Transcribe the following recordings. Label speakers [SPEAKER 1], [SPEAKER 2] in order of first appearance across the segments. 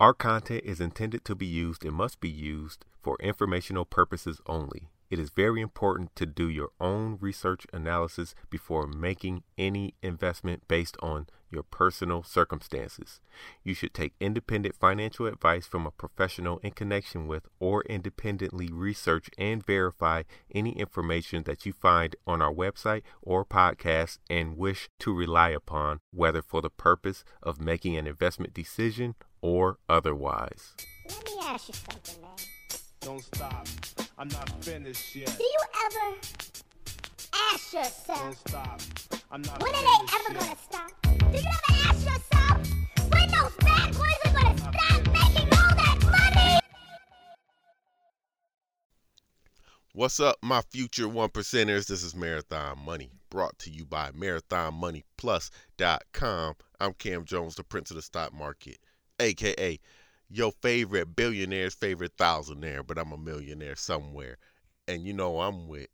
[SPEAKER 1] Our content is intended to be used and must be used for informational purposes only. It is very important to do your own research analysis before making any investment based on your personal circumstances. You should take independent financial advice from a professional in connection with or independently research and verify any information that you find on our website or podcast and wish to rely upon, whether for the purpose of making an investment decision or otherwise.
[SPEAKER 2] Let me ask you something, man.
[SPEAKER 3] Don't stop. I'm not finished yet.
[SPEAKER 2] Do you ever ask
[SPEAKER 3] Don't
[SPEAKER 2] yourself,
[SPEAKER 3] stop. I'm not
[SPEAKER 2] when are they ever
[SPEAKER 3] yet.
[SPEAKER 2] gonna stop? Do you ever ask yourself, when those bad boys are gonna stop making all that money?
[SPEAKER 4] What's up, my future one percenters? This is Marathon Money, brought to you by MarathonMoneyPlus.com. I'm Cam Jones, the Prince of the Stock Market, aka your favorite billionaire's favorite thousandaire, but I'm a millionaire somewhere. And you know I'm with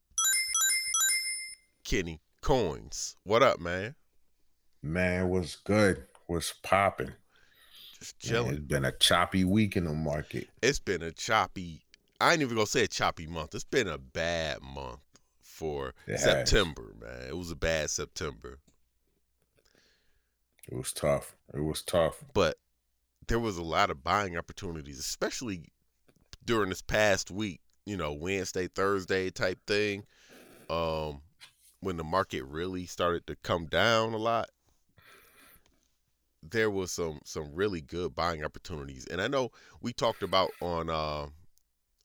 [SPEAKER 4] Kenny Coins. What up, man?
[SPEAKER 5] Man, what's good? What's popping?
[SPEAKER 4] Just
[SPEAKER 5] Man,
[SPEAKER 4] chilling.
[SPEAKER 5] It's been a choppy week in the market.
[SPEAKER 4] It's been a choppy. I ain't even gonna say a choppy month. It's been a bad month for
[SPEAKER 5] It has.
[SPEAKER 4] September, man. It was a bad September.
[SPEAKER 5] It was tough. It was tough.
[SPEAKER 4] but there was a lot of buying opportunities, especially during this past week. You know, Wednesday, Thursday type thing, um, when the market really started to come down a lot. There was some some really good buying opportunities, and I know we talked about on, uh,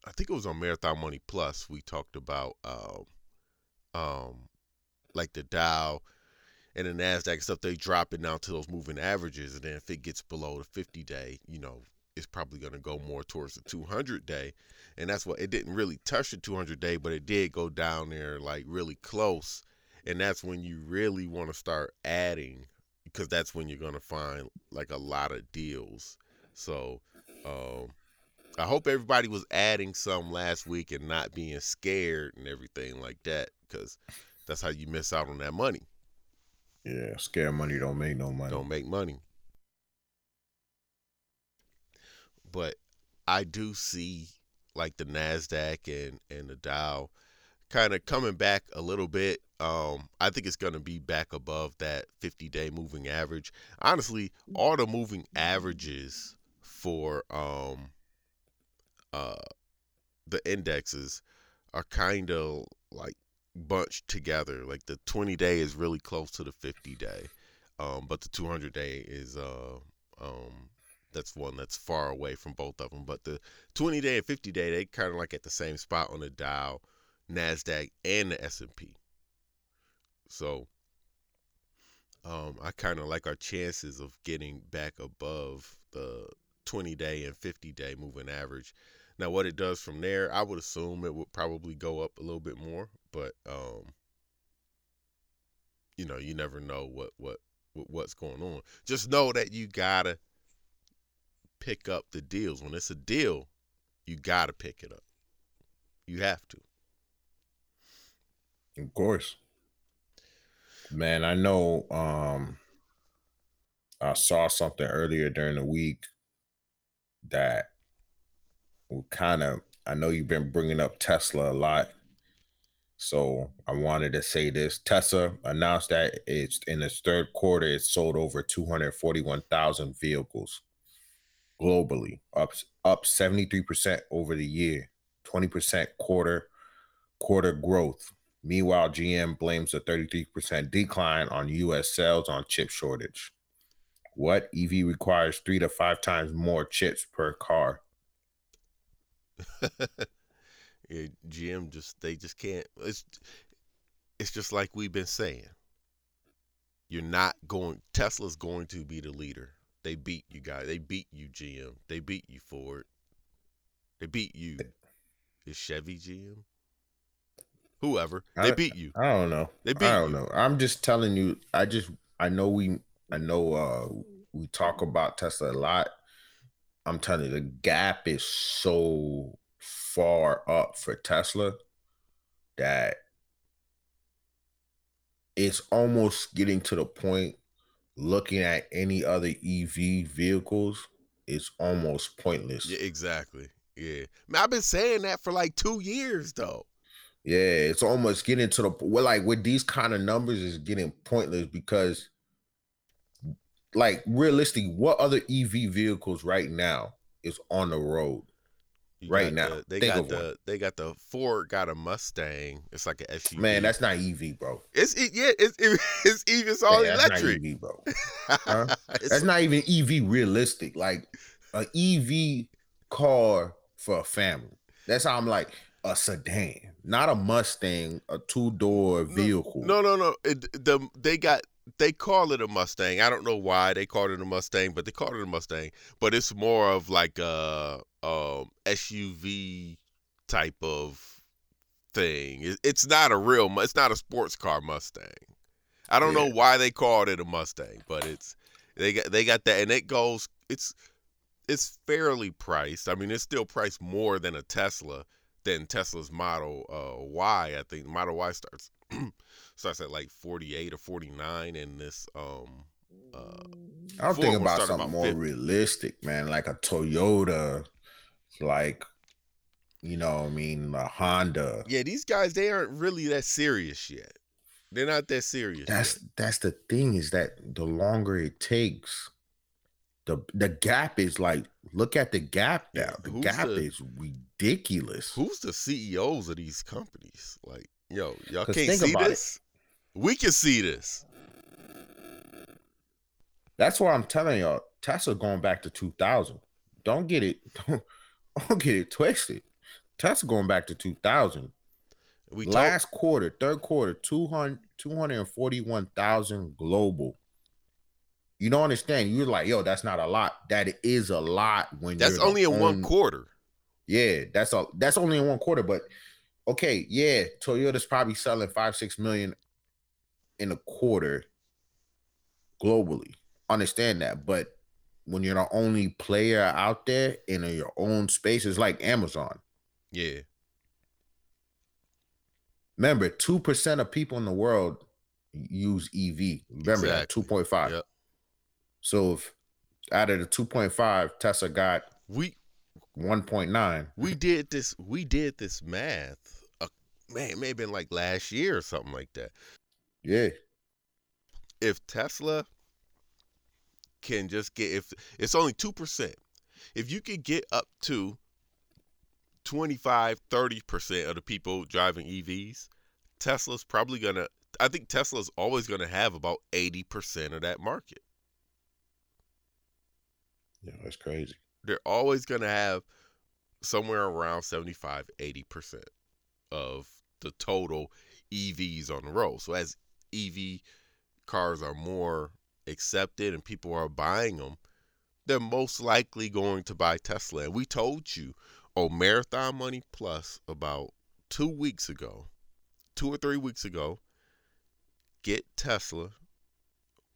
[SPEAKER 4] I think it was on Marathon Money Plus. We talked about, um, um, like the Dow and the Nasdaq stuff, they drop it down to those moving averages, and then if it gets below the 50 day, you know, it's probably going to go more towards the 200 day, and that's what it didn't really touch the 200 day, but it did go down there like really close, and that's when you really want to start adding, because that's when you're going to find like a lot of deals. So, um, I hope everybody was adding some last week and not being scared and everything like that, because that's how you miss out on that money.
[SPEAKER 5] Yeah, scare money don't make no money.
[SPEAKER 4] don't make money. But I do see like the Nasdaq and and the Dow kind of coming back a little bit. Um, I think it's going to be back above that 50-day moving average. Honestly, all the moving averages for um uh the indexes are kind of like bunched together. Like the 20 day is really close to the 50 day, um, but the 200 day is uh, um, that's one that's far away from both of them. But the 20 day and 50 day they kind of like at the same spot on the Dow, Nasdaq, and the S and P. So um, I kind of like our chances of getting back above the 20 day and 50 day moving average. Now, what it does from there, I would assume it would probably go up a little bit more, but um, you know, you never know what what what- what's going on. Just know that you gotta pick up the deals. When it's a deal, you gotta pick it up. You have to.
[SPEAKER 5] Of course. Man, I know um I saw something earlier during the week that kind of I know you've been bringing up Tesla a lot. So I wanted to say this. Tesla announced that it's in its third quarter it sold over 241,000 vehicles globally, up up 73% over the year, 20% quarter quarter growth. Meanwhile, GM blames a 33% decline on US sales on chip shortage. What EV requires 3 to 5 times more chips per car?
[SPEAKER 4] yeah, GM just they just can't. It's it's just like we've been saying. You're not going. Tesla's going to be the leader. They beat you guys. They beat you, GM. They beat you, Ford. They beat you. Is Chevy GM? Whoever. They
[SPEAKER 5] I-
[SPEAKER 4] beat you.
[SPEAKER 5] I don't know.
[SPEAKER 4] They beat
[SPEAKER 5] I don't
[SPEAKER 4] you.
[SPEAKER 5] know. I'm just telling you. I just I know we I know uh we talk about Tesla a lot. I'm telling you, the gap is so far up for Tesla that it's almost getting to the point looking at any other EV vehicles, is almost pointless.
[SPEAKER 4] Yeah, exactly. Yeah, man, I've been saying that for like two years though.
[SPEAKER 5] Yeah, it's almost getting to the well, like with these kind of numbers is getting pointless because like realistically, what other EV vehicles right now is on the road?
[SPEAKER 4] You
[SPEAKER 5] Right now,
[SPEAKER 4] the- they
[SPEAKER 5] think
[SPEAKER 4] got the
[SPEAKER 5] one.
[SPEAKER 4] they got the Ford got a Mustang. It's like an SUV.
[SPEAKER 5] Man, that's not EV, bro.
[SPEAKER 4] it's it, yeah, it's it, it's even it's all
[SPEAKER 5] Man, that's not EV, bro. Huh? That's not even EV realistic. Like an EV car for a family. That's how I'm like a sedan, not a Mustang, a two door vehicle.
[SPEAKER 4] No, no, no. It, the they got they call it a Mustang. I don't know why they called it a Mustang, but they called it a Mustang. But it's more of like a um, SUV type of thing. It's not a real. It's not a sports car Mustang. I don't know why they called it a Mustang, but it's they got they got that, and it goes. It's it's fairly priced. I mean, it's still priced more than a Tesla than Tesla's Model uh, Y. I think Model Y starts starts at like 48 or 49 and this um uh
[SPEAKER 5] I'm thinking about something
[SPEAKER 4] about
[SPEAKER 5] more
[SPEAKER 4] 50.
[SPEAKER 5] realistic, man, like a Toyota, like you know, I mean, a Honda.
[SPEAKER 4] yeah these guys they aren't really that serious yet they're not that serious
[SPEAKER 5] That's
[SPEAKER 4] yet.
[SPEAKER 5] that's the thing is that the longer it takes, the the gap is like look at the gap now. The
[SPEAKER 4] who's
[SPEAKER 5] gap
[SPEAKER 4] the-
[SPEAKER 5] is ridiculous.
[SPEAKER 4] who's the CEOs of these companies like yo y'all can't see
[SPEAKER 5] about it.
[SPEAKER 4] We can see this
[SPEAKER 5] That's why I'm telling y'all, Tesla going back to 2000. Don't get it, don't, don't get it twisted. Tesla going back to 2000.
[SPEAKER 4] we
[SPEAKER 5] Last quarter, third quarter, 200, 241,000 global. You don't understand. You're like, yo, that's not a lot. That is a lot when
[SPEAKER 4] that's only in one quarter
[SPEAKER 5] Yeah, that's all. That's only in one quarter. But okay, yeah, Toyota's probably selling five, six million in a quarter globally. Understand that, but when you're the only player out there in your own space, it's like Amazon.
[SPEAKER 4] yeah
[SPEAKER 5] Remember, two percent of people in the world use EV. Remember that two point five.
[SPEAKER 4] Yep.
[SPEAKER 5] So if out of the two point five, Tesla got
[SPEAKER 4] we
[SPEAKER 5] one point nine.
[SPEAKER 4] we did this we did this math uh, man it may have been like last year or something like that
[SPEAKER 5] Yeah,
[SPEAKER 4] if Tesla can just get if it's only 2%, if you could get up to 25, 30% of the people driving EVs, Tesla's probably going to I think Tesla's always going to have about 80% of that market.
[SPEAKER 5] yeah, that's crazy.
[SPEAKER 4] They're always going to have somewhere around 75, 80% of the total EVs on the road. So as EV cars are more accepted and people are buying them, they're most likely going to buy Tesla. And we told you on Marathon Money Plus about two weeks ago, two or three weeks ago, get Tesla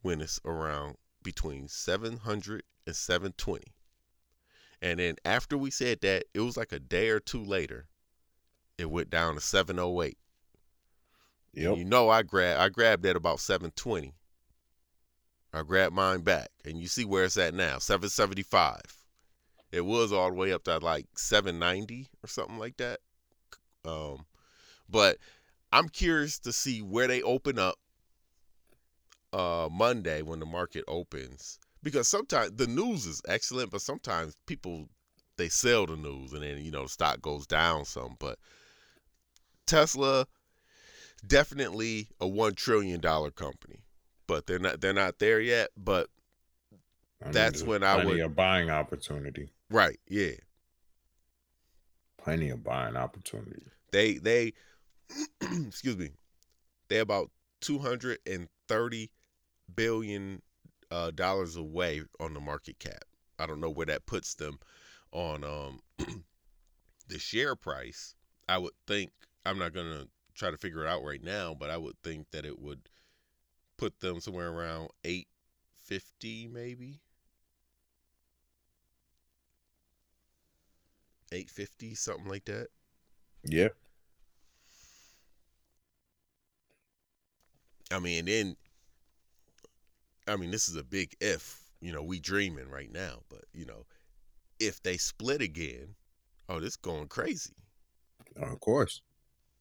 [SPEAKER 4] when it's around between 700 and 720. And then after we said that, it was like a day or two later, it went down to 708.
[SPEAKER 5] Yep.
[SPEAKER 4] You know, I grab I grabbed at about 720. I grabbed mine back, and you see where it's at now, 775. It was all the way up to like 790 or something like that. Um, but I'm curious to see where they open up uh, Monday when the market opens, because sometimes the news is excellent, but sometimes people they sell the news and then you know the stock goes down some. But Tesla definitely a one trillion dollar company, but they're not they're not there yet. But
[SPEAKER 5] I mean,
[SPEAKER 4] That's when I
[SPEAKER 5] plenty
[SPEAKER 4] would-
[SPEAKER 5] of buying opportunity.
[SPEAKER 4] right, yeah,
[SPEAKER 5] Plenty of buying opportunity.
[SPEAKER 4] they they excuse me, they're about two hundred and thirty billion uh, dollars away on the market cap. I don't know where that puts them on um the share price. I would think I'm not gonna try to figure it out right now, but I would think that it would put them somewhere around eight fifty maybe. 850 something like that
[SPEAKER 5] Yeah.
[SPEAKER 4] I mean, then, I mean, this is a big if. You know, we dreaming right now, but you know, if they split again, oh, this going crazy.
[SPEAKER 5] Of course.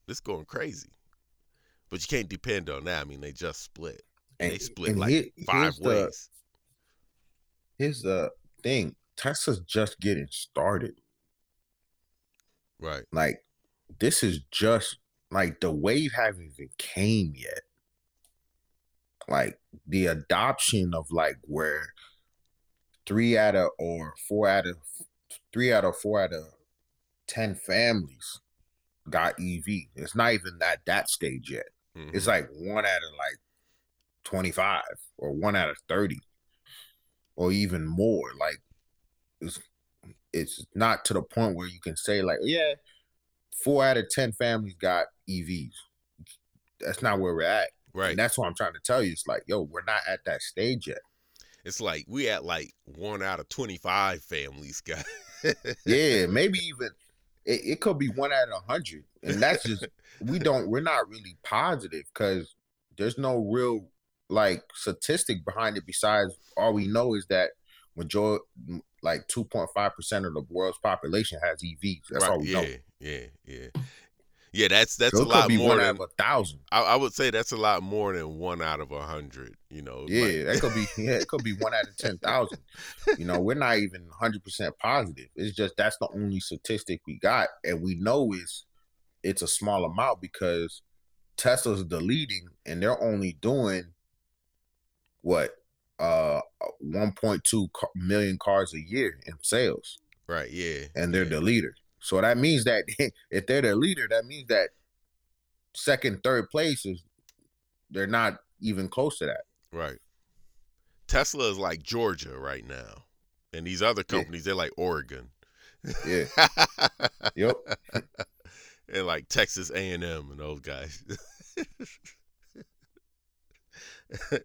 [SPEAKER 4] This going crazy. But you can't depend on that. I mean, they just split. they
[SPEAKER 5] And-
[SPEAKER 4] split
[SPEAKER 5] and
[SPEAKER 4] like
[SPEAKER 5] here-
[SPEAKER 4] five
[SPEAKER 5] here's the-
[SPEAKER 4] ways.
[SPEAKER 5] Here's the thing: Tesla's just getting started.
[SPEAKER 4] Right.
[SPEAKER 5] Like, this is just like the wave hasn't even came yet. Like the adoption of like where three out of or four out of three out of four out of ten families got EV. It's not even at that stage yet. It's
[SPEAKER 4] Mhm.
[SPEAKER 5] like one out of like 25 or one out of 30 or even more. Like it's it's not to the point where you can say like, yeah, four out of 10 families got EVs. That's not where we're at.
[SPEAKER 4] right.
[SPEAKER 5] And that's what I'm trying to tell you. It's like, yo, we're not at that stage yet.
[SPEAKER 4] It's like we at like one out of twenty five families got.
[SPEAKER 5] Yeah, maybe even it, it could be one out of a hundred. And that's just we don't we're not really positive because there's no real like statistic behind it besides all we know is that major like 2.5 percent of the world's population has EVs. That's all we
[SPEAKER 4] Yeah.
[SPEAKER 5] know.
[SPEAKER 4] Yeah. Yeah. Yeah. That's that's
[SPEAKER 5] So
[SPEAKER 4] a lot more than
[SPEAKER 5] a thousand.
[SPEAKER 4] I, I would say that's a lot more than one out of a hundred. You know.
[SPEAKER 5] Yeah,
[SPEAKER 4] like-
[SPEAKER 5] that could be yeah, it could be one out of ten thousand. You know, we're not even hundred percent positive. It's just that's the only statistic we got, and we know is it's a small amount because Tesla's the leading, and they're only doing what uh 1.2 million cars a year in sales,
[SPEAKER 4] right. Yeah.
[SPEAKER 5] and they're
[SPEAKER 4] yeah.
[SPEAKER 5] the leader. So that means that if they're the leader, that means that second, third place is they're not even close to that.
[SPEAKER 4] Right. Tesla is like Georgia right now, and these other
[SPEAKER 5] Yeah.
[SPEAKER 4] companies they're like Oregon.
[SPEAKER 5] Yeah. Yep.
[SPEAKER 4] and like Texas A and M and those guys.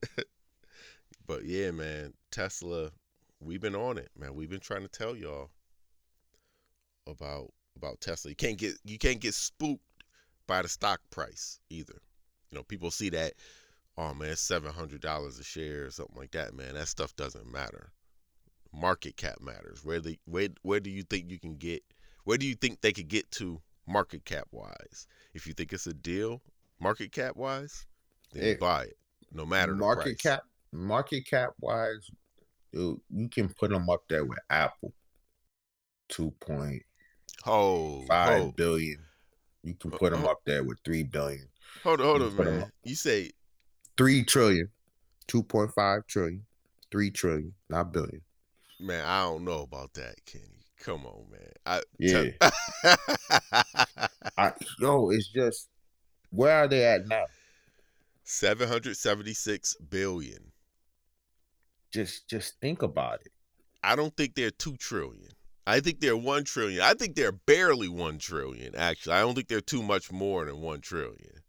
[SPEAKER 4] but yeah, man, Tesla, we've been on it, man. We've been trying to tell y'all about about Tesla. You can't get you can't get spooked by the stock price either. You know, people see that, oh man, seven hundred dollars a share or something like that, man. That stuff doesn't matter. Market cap matters. Where the where where do you think you can get where do you think they could get to market cap wise? If you think it's a deal, market cap wise, then you buy it. No matter the
[SPEAKER 5] market cap market cap wise dude you can put them up there with apple 2.5
[SPEAKER 4] Hold,
[SPEAKER 5] billion. you can put them up there with 3 billion
[SPEAKER 4] hold on, hold on, man. You say
[SPEAKER 5] 3 trillion 2.5 trillion 3 trillion not billion
[SPEAKER 4] Man, I don't know about that, Kenny. Come on, man. I
[SPEAKER 5] Yeah. I, yo it's just where are they at now
[SPEAKER 4] Seven hundred seventy-six billion.
[SPEAKER 5] just just think about it
[SPEAKER 4] I don't think they're two trillion. I think they're one trillion. I think they're barely one trillion. Actually, I don't think they're too much more than one trillion.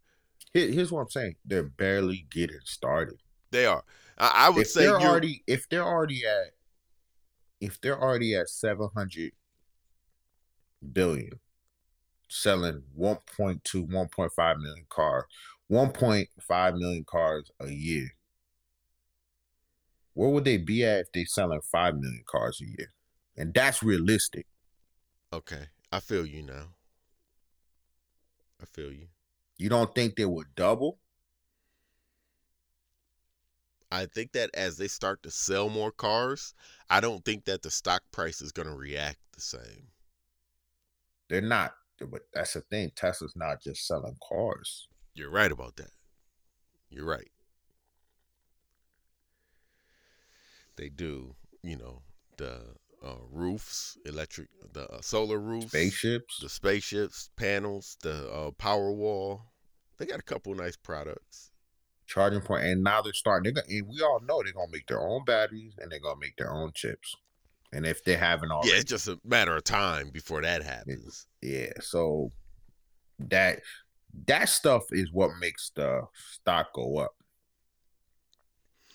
[SPEAKER 5] Here, here's what i'm saying they're barely getting started
[SPEAKER 4] They are. I, I would
[SPEAKER 5] if
[SPEAKER 4] say
[SPEAKER 5] they're already if they're already at if they're already at 700 billion selling 1.2 1.5 million cars 1.5 million cars a year where would they be at if they're selling 5 million cars a year and that's realistic
[SPEAKER 4] okay. I feel you now. I feel you.
[SPEAKER 5] you don't think they would double
[SPEAKER 4] I think that as they start to sell more cars, I don't think that the stock price is going to react the same.
[SPEAKER 5] they're not but that's the thing tesla's not just selling cars
[SPEAKER 4] You're right about that. You're right. They do, you know, the uh, roofs, electric, the uh, solar roofs,
[SPEAKER 5] spaceships
[SPEAKER 4] the spaceships, panels, the uh, power wall. They got a couple nice products.
[SPEAKER 5] charging point, and now they're starting. They're gonna, we all know they're gonna make their own batteries and they're gonna make their own chips. And if they haven't already,
[SPEAKER 4] Yeah, it's just a matter of time before that happens.
[SPEAKER 5] yeah. So that that stuff is what makes the stock go up.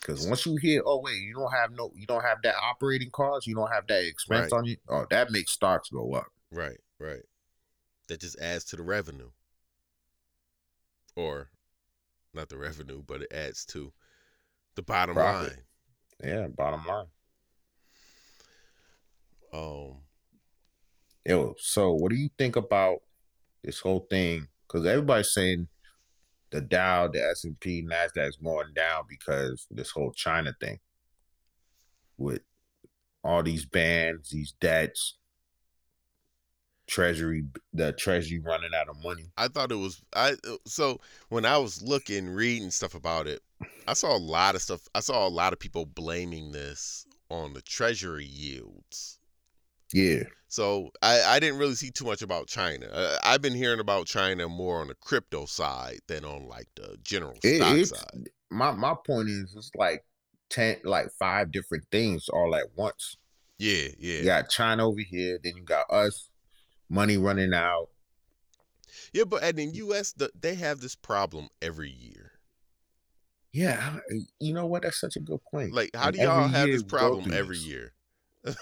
[SPEAKER 5] Because once you hear, oh wait, you don't have no, you don't have that operating cost, you don't have that expense
[SPEAKER 4] Right.
[SPEAKER 5] on you. Oh, that makes stocks go up.
[SPEAKER 4] Right, right. That just adds to the revenue. Or not the revenue, but it adds to the bottom
[SPEAKER 5] Profit.
[SPEAKER 4] line.
[SPEAKER 5] Yeah, bottom line.
[SPEAKER 4] Um,
[SPEAKER 5] Yo, so what do you think about this whole thing? Because everybody's saying the Dow, the S and P, Nasdaq's going down because this whole China thing with all these bans, these debts, treasury, the treasury running out of money.
[SPEAKER 4] I thought it was I so when I was looking, reading stuff about it, I saw a lot of stuff. I saw a lot of people blaming this on the treasury yields.
[SPEAKER 5] Yeah,
[SPEAKER 4] So I, I didn't really see too much about China. Uh, I've been hearing about China more on the crypto side than on like the general
[SPEAKER 5] It-
[SPEAKER 4] stock side.
[SPEAKER 5] my my point is, it's like ten, like five different things all at once.
[SPEAKER 4] Yeah, yeah,
[SPEAKER 5] You got China over here, then you got us, money running out.
[SPEAKER 4] yeah. But and in U.S., the, they have this problem every year.
[SPEAKER 5] Yeah, you know what? That's such a good point.
[SPEAKER 4] Like, how
[SPEAKER 5] And
[SPEAKER 4] do y'all have this problem every year?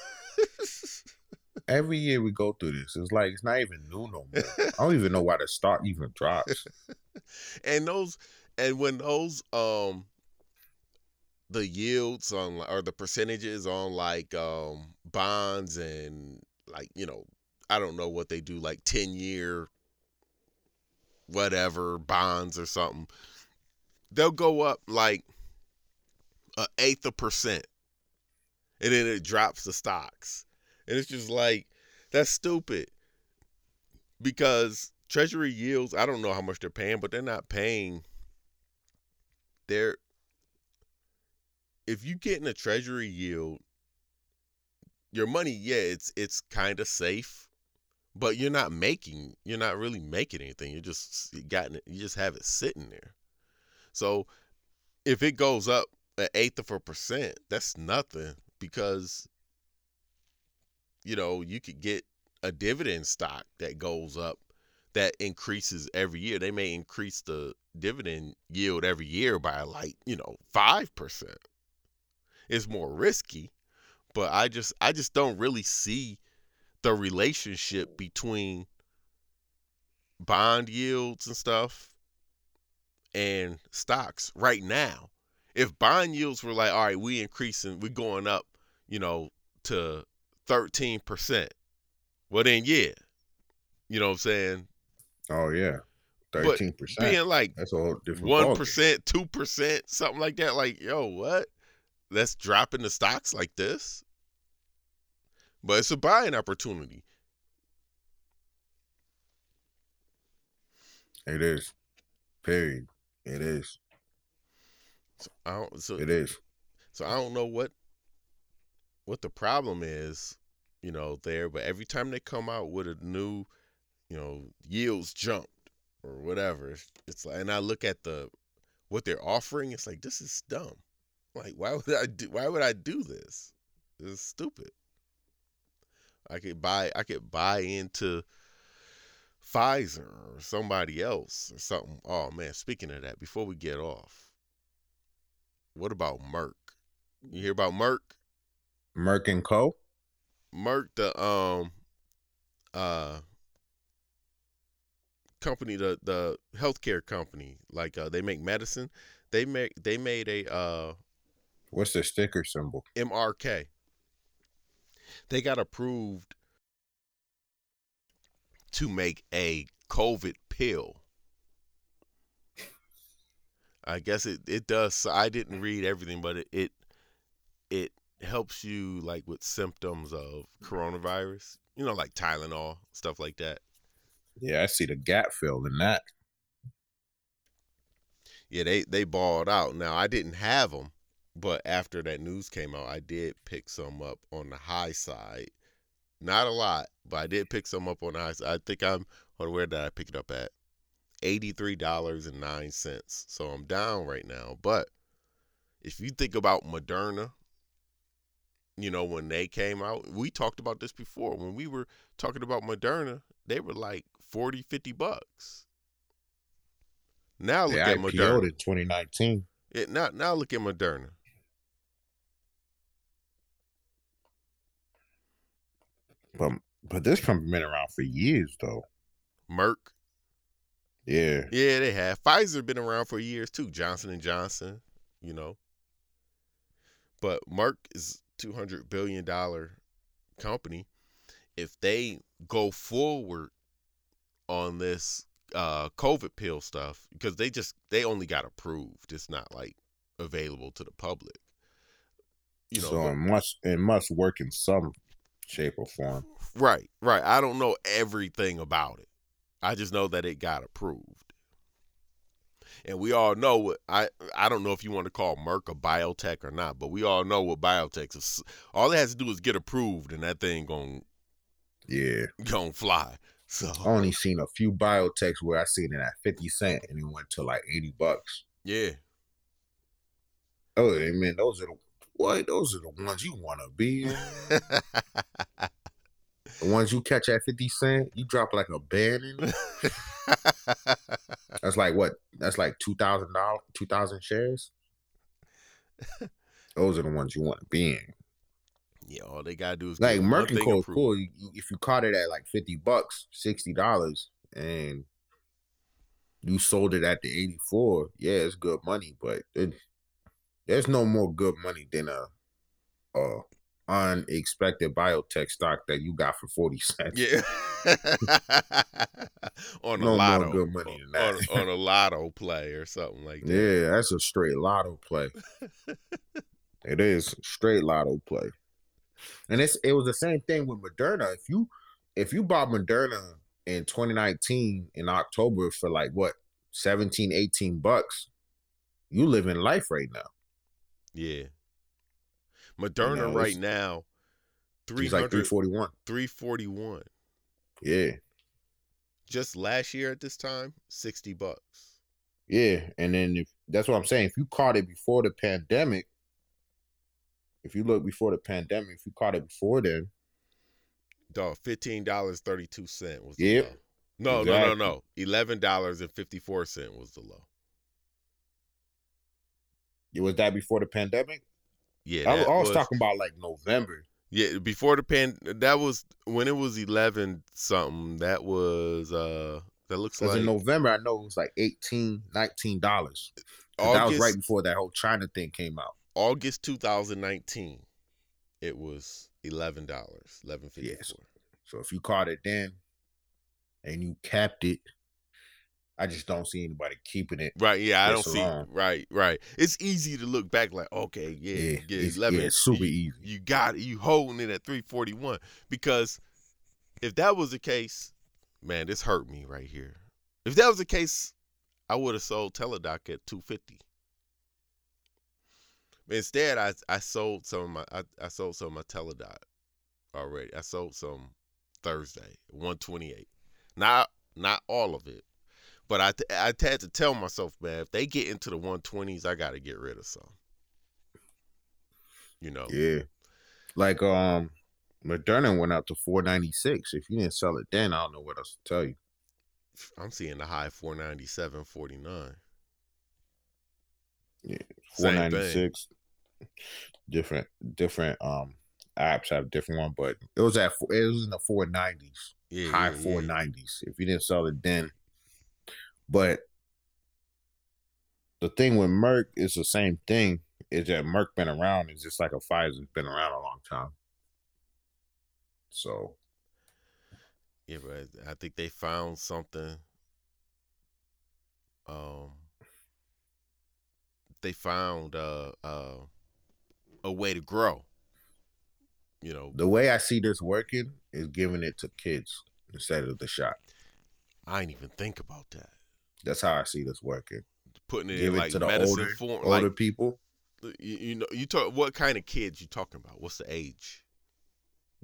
[SPEAKER 5] Every year we go through this. It's like it's not even new no more. I don't even know why the stock even drops.
[SPEAKER 4] and those and when those um the yields on or the percentages on like um bonds and like you know i don't know what they do like 10 year whatever bonds or something they'll go up like a eighth of percent and then it drops the stocks and it's just like that's stupid. Because treasury yields i don't know how much they're paying but they're not paying they're if you get in a treasury yield your money yeah it's it's kind of safe but you're not making you're not really making anything. You're just you got you just have it sitting there. So if it goes up an eighth of a percent that's nothing because you know you could get a dividend stock that goes up that increases every year. They may increase the dividend yield every year by like, you know, 5%. It's more risky, but I just I just don't really see the relationship between bond yields and stuff and stocks right now. If bond yields were like, all right, we increasing, we're going up, you know, to 13%. Well then yeah. You know what I'm saying?
[SPEAKER 5] Oh yeah, thirteen percent.
[SPEAKER 4] Being like
[SPEAKER 5] That's a whole different.
[SPEAKER 4] one two percent, something like that. Like, yo, what? That's dropping the stocks like this. But it's a buying opportunity.
[SPEAKER 5] It is. Period. It is.
[SPEAKER 4] So I don't. So,
[SPEAKER 5] It is.
[SPEAKER 4] so I don't know what what the problem is, you know, there. But every time they come out with a new, you know, yields jumped or whatever, it's, like, and I look at the what they're offering. It's like this is dumb. Like, why would I do? Why would I do this? It's stupid. I could buy. I could buy into Pfizer or somebody else or something. Oh man, speaking of that, before we get off, what about Merck? You hear about Merck?
[SPEAKER 5] Merck and Co.
[SPEAKER 4] Merck, the um, uh, company, the the healthcare company, like uh, they make medicine. They make they made a uh
[SPEAKER 5] What's their sticker symbol?
[SPEAKER 4] MRK. They got approved to make a COVID pill. I guess it, it does. I didn't read everything, but it, it it helps you like with symptoms of coronavirus. You know, like Tylenol, stuff like that.
[SPEAKER 5] Yeah, I see the gap fill in that.
[SPEAKER 4] Yeah, they they balled out. Now I didn't have them, but after that news came out, I did pick some up on the high side. Not a lot, but I did pick some up on the high side. I think I'm. On, where did I pick it up at? Eighty-three dollars and nine cents. So I'm down right now. But if you think about Moderna, you know when they came out, we talked about this before. When we were talking about Moderna, they were like 40, 50 bucks. Now look at Moderna.
[SPEAKER 5] in 2019.
[SPEAKER 4] It, now, now look at Moderna.
[SPEAKER 5] But but this company been around for years though.
[SPEAKER 4] Merck.
[SPEAKER 5] Yeah.
[SPEAKER 4] Yeah, they have. Pfizer been around for years too. Johnson and Johnson, you know. But Merck is two hundred billion dollar company. if they go forward on this uh COVID pill stuff, because they just they only got approved. It's not like available to the public. You know,
[SPEAKER 5] so it must it must work in some shape or form.
[SPEAKER 4] Right, right. I don't know everything about it. I just know that it got approved. And we all know what I I don't know if you want to call Merck a biotech or not, but we all know what biotech is. All it has to do is get approved and that thing going
[SPEAKER 5] Yeah.
[SPEAKER 4] going fly. So
[SPEAKER 5] I only seen a few biotechs where I seen it at 50 cent and it went to like 80 bucks.
[SPEAKER 4] yeah.
[SPEAKER 5] Oh, man, those are the what? Those are the ones you want to be. The ones you catch at 50 cent, you drop like a band in. That's like what? That's like two thousand dollars, two thousand shares. Those are the ones you want to be in.
[SPEAKER 4] yeah, all they got to do is
[SPEAKER 5] Like
[SPEAKER 4] get one
[SPEAKER 5] Merck and
[SPEAKER 4] thing
[SPEAKER 5] Co. is cool. If you caught it at like fifty bucks, sixty dollars, and you sold it at the eighty four, yeah, it's good money. But it, there's no more good money than a, a unexpected biotech stock that you got for forty cents.
[SPEAKER 4] Yeah. on a
[SPEAKER 5] No more good money than that.
[SPEAKER 4] On, on a lotto play or something like that.
[SPEAKER 5] Yeah, that's a straight lotto play. it is straight lotto play. And it's it was the same thing with Moderna. If you if you bought Moderna in 2019 in October for like what 17, 18 bucks, you live in life right now.
[SPEAKER 4] Yeah. Moderna
[SPEAKER 5] know,
[SPEAKER 4] right now,
[SPEAKER 5] It's like
[SPEAKER 4] 300,
[SPEAKER 5] 341.
[SPEAKER 4] 341.
[SPEAKER 5] Yeah.
[SPEAKER 4] Just last year at this time, 60 bucks.
[SPEAKER 5] Yeah. And then if that's what I'm saying. If you caught it before the pandemic, if you look before the pandemic, if you caught it before then,
[SPEAKER 4] Dog, $15.32 was yeah. No,
[SPEAKER 5] Exactly.
[SPEAKER 4] no, no, no. $11.54 was the low.
[SPEAKER 5] was that before the pandemic?
[SPEAKER 4] Yeah.
[SPEAKER 5] I, I was, talking about like November.
[SPEAKER 4] Yeah, before the pan that was when it was 11 something. That was uh that looks like
[SPEAKER 5] in November, I know it was like 18 dollars. That was right before that whole China thing came out.
[SPEAKER 4] August 2019. It was $11, 11.54.
[SPEAKER 5] Yes. So if you caught it then, and you capped it, I just don't see anybody keeping it.
[SPEAKER 4] Right, yeah, I don't see.
[SPEAKER 5] alone.
[SPEAKER 4] Right, right. It's easy to look back like, okay, yeah,
[SPEAKER 5] Yeah,
[SPEAKER 4] yeah,
[SPEAKER 5] it's,
[SPEAKER 4] eleven.
[SPEAKER 5] yeah, it's super
[SPEAKER 4] you,
[SPEAKER 5] easy.
[SPEAKER 4] You got it. You holding it at three forty one because if that was the case, man, this hurt me right here. If that was the case, I would have sold Teladoc at two fifty. Instead, I I sold some of my I, I sold some of my Teladoc already. I sold some Thursday, one twenty eight. Not not all of it, but I I had to tell myself, man, if they get into the one twenties, I got to get rid of some. You know,
[SPEAKER 5] Yeah. Like um Moderna went up to 496. If you didn't sell it then, I don't know what else to tell you.
[SPEAKER 4] I'm seeing the high 497, 49.
[SPEAKER 5] Yeah, 496. Different different um apps have different one, but it was at it was in the 490s.
[SPEAKER 4] Yeah,
[SPEAKER 5] high
[SPEAKER 4] yeah, yeah.
[SPEAKER 5] 490s if you didn't sell it then. But the thing with Merck is the same thing. Is that Merck been around? It's just like a Pfizer's been around a long time. So
[SPEAKER 4] Yeah, but I think they found something. Um, they found uh uh a way to grow. You know,
[SPEAKER 5] the way I see this working is giving it to kids instead of the shot.
[SPEAKER 4] I didn't even think about that.
[SPEAKER 5] That's how I see this working.
[SPEAKER 4] Putting it
[SPEAKER 5] Give
[SPEAKER 4] in
[SPEAKER 5] it
[SPEAKER 4] like
[SPEAKER 5] to the
[SPEAKER 4] medicine
[SPEAKER 5] older,
[SPEAKER 4] form,
[SPEAKER 5] older
[SPEAKER 4] like
[SPEAKER 5] people,
[SPEAKER 4] you, you know, you talk. What kind of kids you talking about? What's the age?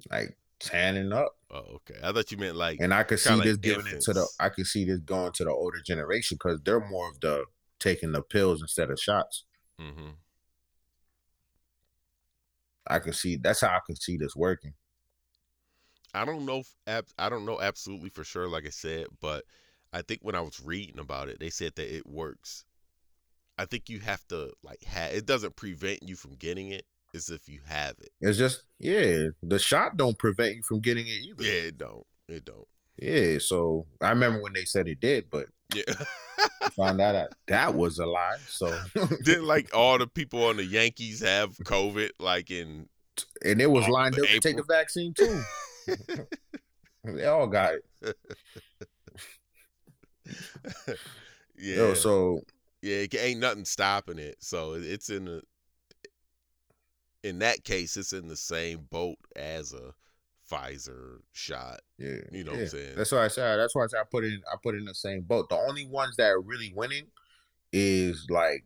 [SPEAKER 5] like tanning up.
[SPEAKER 4] Oh, okay. I thought you meant like
[SPEAKER 5] And I could see
[SPEAKER 4] Kinda
[SPEAKER 5] this
[SPEAKER 4] like
[SPEAKER 5] giving it to the. I could see this going to the older generation because they're more of the taking the pills instead of shots.
[SPEAKER 4] hmm
[SPEAKER 5] I can see that's how I can see this working.
[SPEAKER 4] I don't know. I don't know absolutely for sure. Like I said, but I think when I was reading about it, they said that it works. I think you have to like have. It doesn't prevent you from getting it. It's if you have it.
[SPEAKER 5] It's just yeah, the shot don't prevent you from getting it either.
[SPEAKER 4] Yeah, it don't. It don't.
[SPEAKER 5] Yeah, so I remember when they said it did, but
[SPEAKER 4] Yeah.
[SPEAKER 5] found out that that was a lie. So
[SPEAKER 4] Didn't like all the people on the Yankees have COVID like in
[SPEAKER 5] and it was lined up to take the vaccine too. They all got it.
[SPEAKER 4] yeah.
[SPEAKER 5] Yo, so
[SPEAKER 4] yeah, it ain't nothing stopping it. So it's in the in that case, it's in the same boat as a Pfizer shot.
[SPEAKER 5] yeah,
[SPEAKER 4] You know what I'm saying?
[SPEAKER 5] That's why I said. That's why I said I put it. In, I put in the same boat. The only ones that are really winning is like,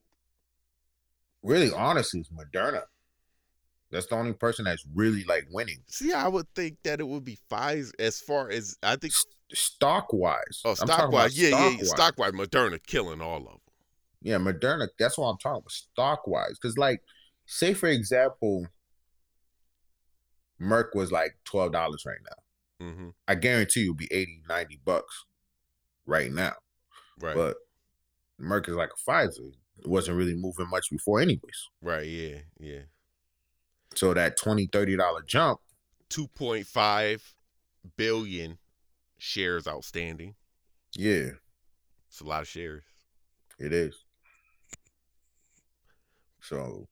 [SPEAKER 5] really, honestly, is Moderna. That's the only person that's really like winning
[SPEAKER 4] See, I would think that it would be Pfizer as far as I think.
[SPEAKER 5] Stock wise.
[SPEAKER 4] Oh, stock wise, yeah, yeah, yeah, stock wise, Moderna killing all of them.
[SPEAKER 5] Yeah, Moderna. That's what I'm talking about. Stock wise, because like, say for example, Merck was like twelve dollars right now.
[SPEAKER 4] hmm
[SPEAKER 5] I guarantee you'll be 80, 90 bucks right now.
[SPEAKER 4] Right,
[SPEAKER 5] But Merck is like a Pfizer. It wasn't really moving much before, anyways.
[SPEAKER 4] right, yeah, yeah.
[SPEAKER 5] So that 20 $30 jump,
[SPEAKER 4] Two point five billion shares outstanding.
[SPEAKER 5] yeah,
[SPEAKER 4] It's a lot of shares.
[SPEAKER 5] it is. So,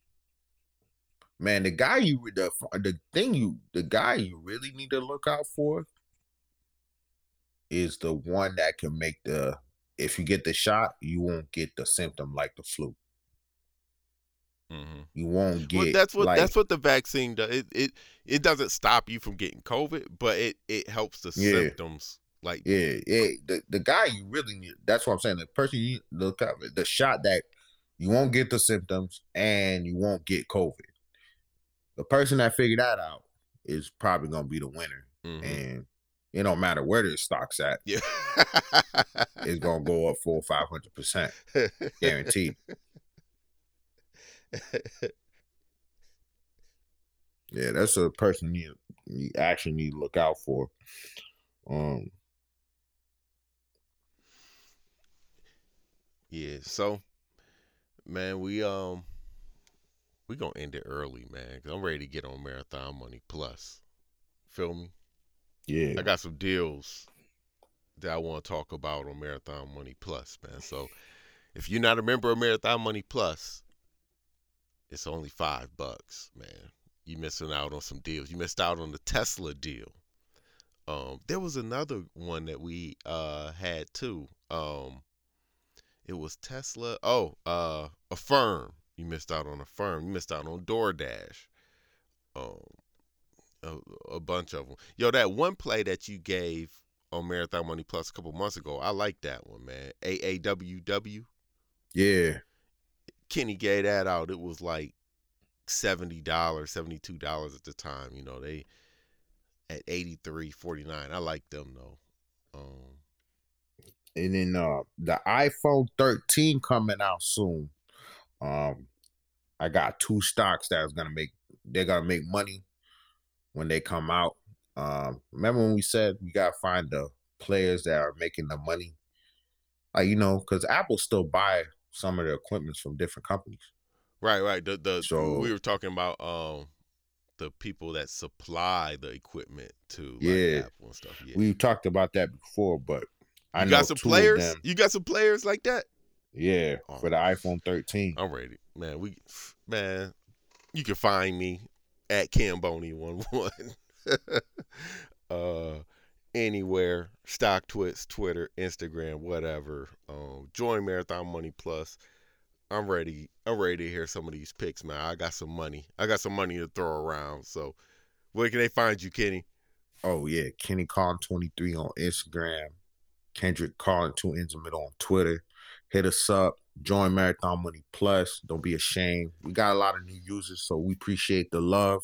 [SPEAKER 5] man, the guy you the the thing you the guy you really need to look out for is the one that can make the if you get the shot, you won't get the symptom like the flu.
[SPEAKER 4] hmm
[SPEAKER 5] You won't get.
[SPEAKER 4] Well, that's what
[SPEAKER 5] like,
[SPEAKER 4] that's what the vaccine does. It, it it doesn't stop you from getting COVID, but it it helps the
[SPEAKER 5] Yeah.
[SPEAKER 4] symptoms. Like
[SPEAKER 5] Yeah, yeah. The the guy you really need. That's what I'm saying. The person you look up, the shot that you won't get the symptoms and you won't get COVID. The person that figured that out is probably gonna be the winner,
[SPEAKER 4] mhm.
[SPEAKER 5] and it don't matter where the stock's at.
[SPEAKER 4] yeah,
[SPEAKER 5] It's gonna go up four five hundred percent, guaranteed. Yeah, that's a person you you actually need to look out for. Um,
[SPEAKER 4] yeah. So, man, we um we gonna end it early, man. Cause I'm ready to get on Marathon Money Plus. Feel me?
[SPEAKER 5] yeah,
[SPEAKER 4] I got some deals that I want to talk about on Marathon Money Plus, man. So if you're not a member of Marathon Money Plus, it's only five bucks, man. You missing out on some deals. You missed out on the Tesla deal. Um, there was another one that we uh had too. Um, it was Tesla. Oh, uh, Affirm. You missed out on Affirm. You missed out on DoorDash. Um, a, a bunch of them. Yo, that one play that you gave on Marathon Money Plus a couple months ago, I like that one, man. AAWW.
[SPEAKER 5] yeah.
[SPEAKER 4] Kenny gave that out. It was like seventy dollars, seventy two dollars at the time. You know, they at eighty three forty nine. I like them though. Um,
[SPEAKER 5] and then uh the iPhone 13 coming out soon. Um I got two stocks that's gonna make they're gonna make money when they come out. Um remember when we said we gotta find the players that are making the money? Like you know, because Apple still buy some of the equipments from different companies.
[SPEAKER 4] right, right. The the
[SPEAKER 5] So-
[SPEAKER 4] we were talking about um the people that supply the equipment to like,
[SPEAKER 5] Yeah.
[SPEAKER 4] Apple and stuff. Yeah.
[SPEAKER 5] We talked about that before, but I
[SPEAKER 4] got some players. You got some players like that.
[SPEAKER 5] Yeah,
[SPEAKER 4] Oh,
[SPEAKER 5] for the iPhone 13.
[SPEAKER 4] I'm ready, man. We, man, you can find me at Camboni one one. Uh, anywhere, Stock Twits, Twitter, Instagram, whatever. Um, join Marathon Money Plus. I'm ready. I'm ready to hear some of these picks, man. I got some money. I got some money to throw around. So, where can they find you, Kenny?
[SPEAKER 5] Oh yeah, Kenny twenty three on Instagram, Kendrick Collin two ends in middle on Twitter. Hit us up. Join Marathon Money Plus. Don't be ashamed. We got a lot of new users, so we appreciate the love.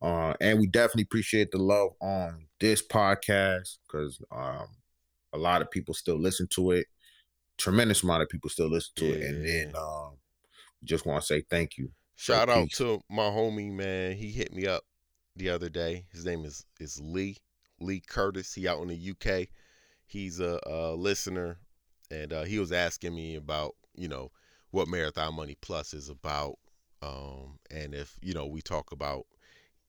[SPEAKER 5] Uh, and we definitely appreciate the love on this podcast because um, a lot of people still listen to it. Tremendous amount of people still listen to it, and then um, just want to say thank you.
[SPEAKER 4] Shout out
[SPEAKER 5] peace.
[SPEAKER 4] to my homie, man. He hit me up the other day. His name is is Lee Lee Curtis. He out in the UK. He's a, a listener, and uh, he was asking me about you know what Marathon Money Plus is about, um, and if you know we talk about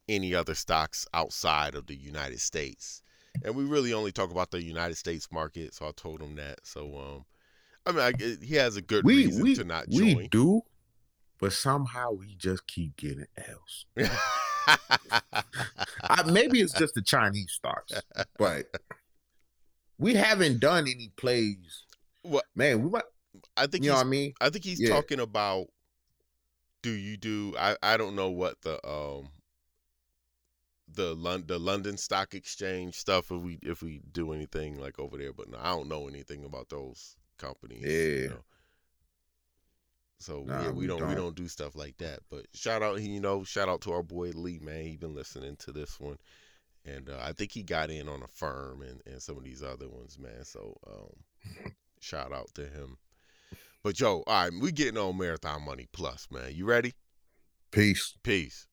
[SPEAKER 4] any other stocks outside of the United States. And we really only talk about the United States market, so I told him that. So, um, I mean, I, he has a good
[SPEAKER 5] We
[SPEAKER 4] reason
[SPEAKER 5] we
[SPEAKER 4] to not
[SPEAKER 5] we
[SPEAKER 4] join.
[SPEAKER 5] do, but somehow we just keep getting L's. I, maybe it's just the Chinese stocks, but we haven't done any plays.
[SPEAKER 4] What-
[SPEAKER 5] man? We might,
[SPEAKER 4] I think
[SPEAKER 5] you know what I mean?
[SPEAKER 4] I think he's
[SPEAKER 5] Yeah.
[SPEAKER 4] talking about do you do I, I don't know what the um the Lon- the London Stock Exchange stuff if we if we do anything like over there but no, I don't know anything about those companies. you
[SPEAKER 5] Yeah.
[SPEAKER 4] know. So
[SPEAKER 5] Nah,
[SPEAKER 4] yeah, we,
[SPEAKER 5] we
[SPEAKER 4] don't, we
[SPEAKER 5] don't.
[SPEAKER 4] don't do stuff like that. But shout out, you know, shout out to our boy Lee, man. He been listening to this one, and uh, I think he got in on Affirm and, and some of these other ones, man. So um, shout out to him. But yo, all right, we getting on Marathon Money Plus, man. You ready?
[SPEAKER 5] Peace.
[SPEAKER 4] Peace.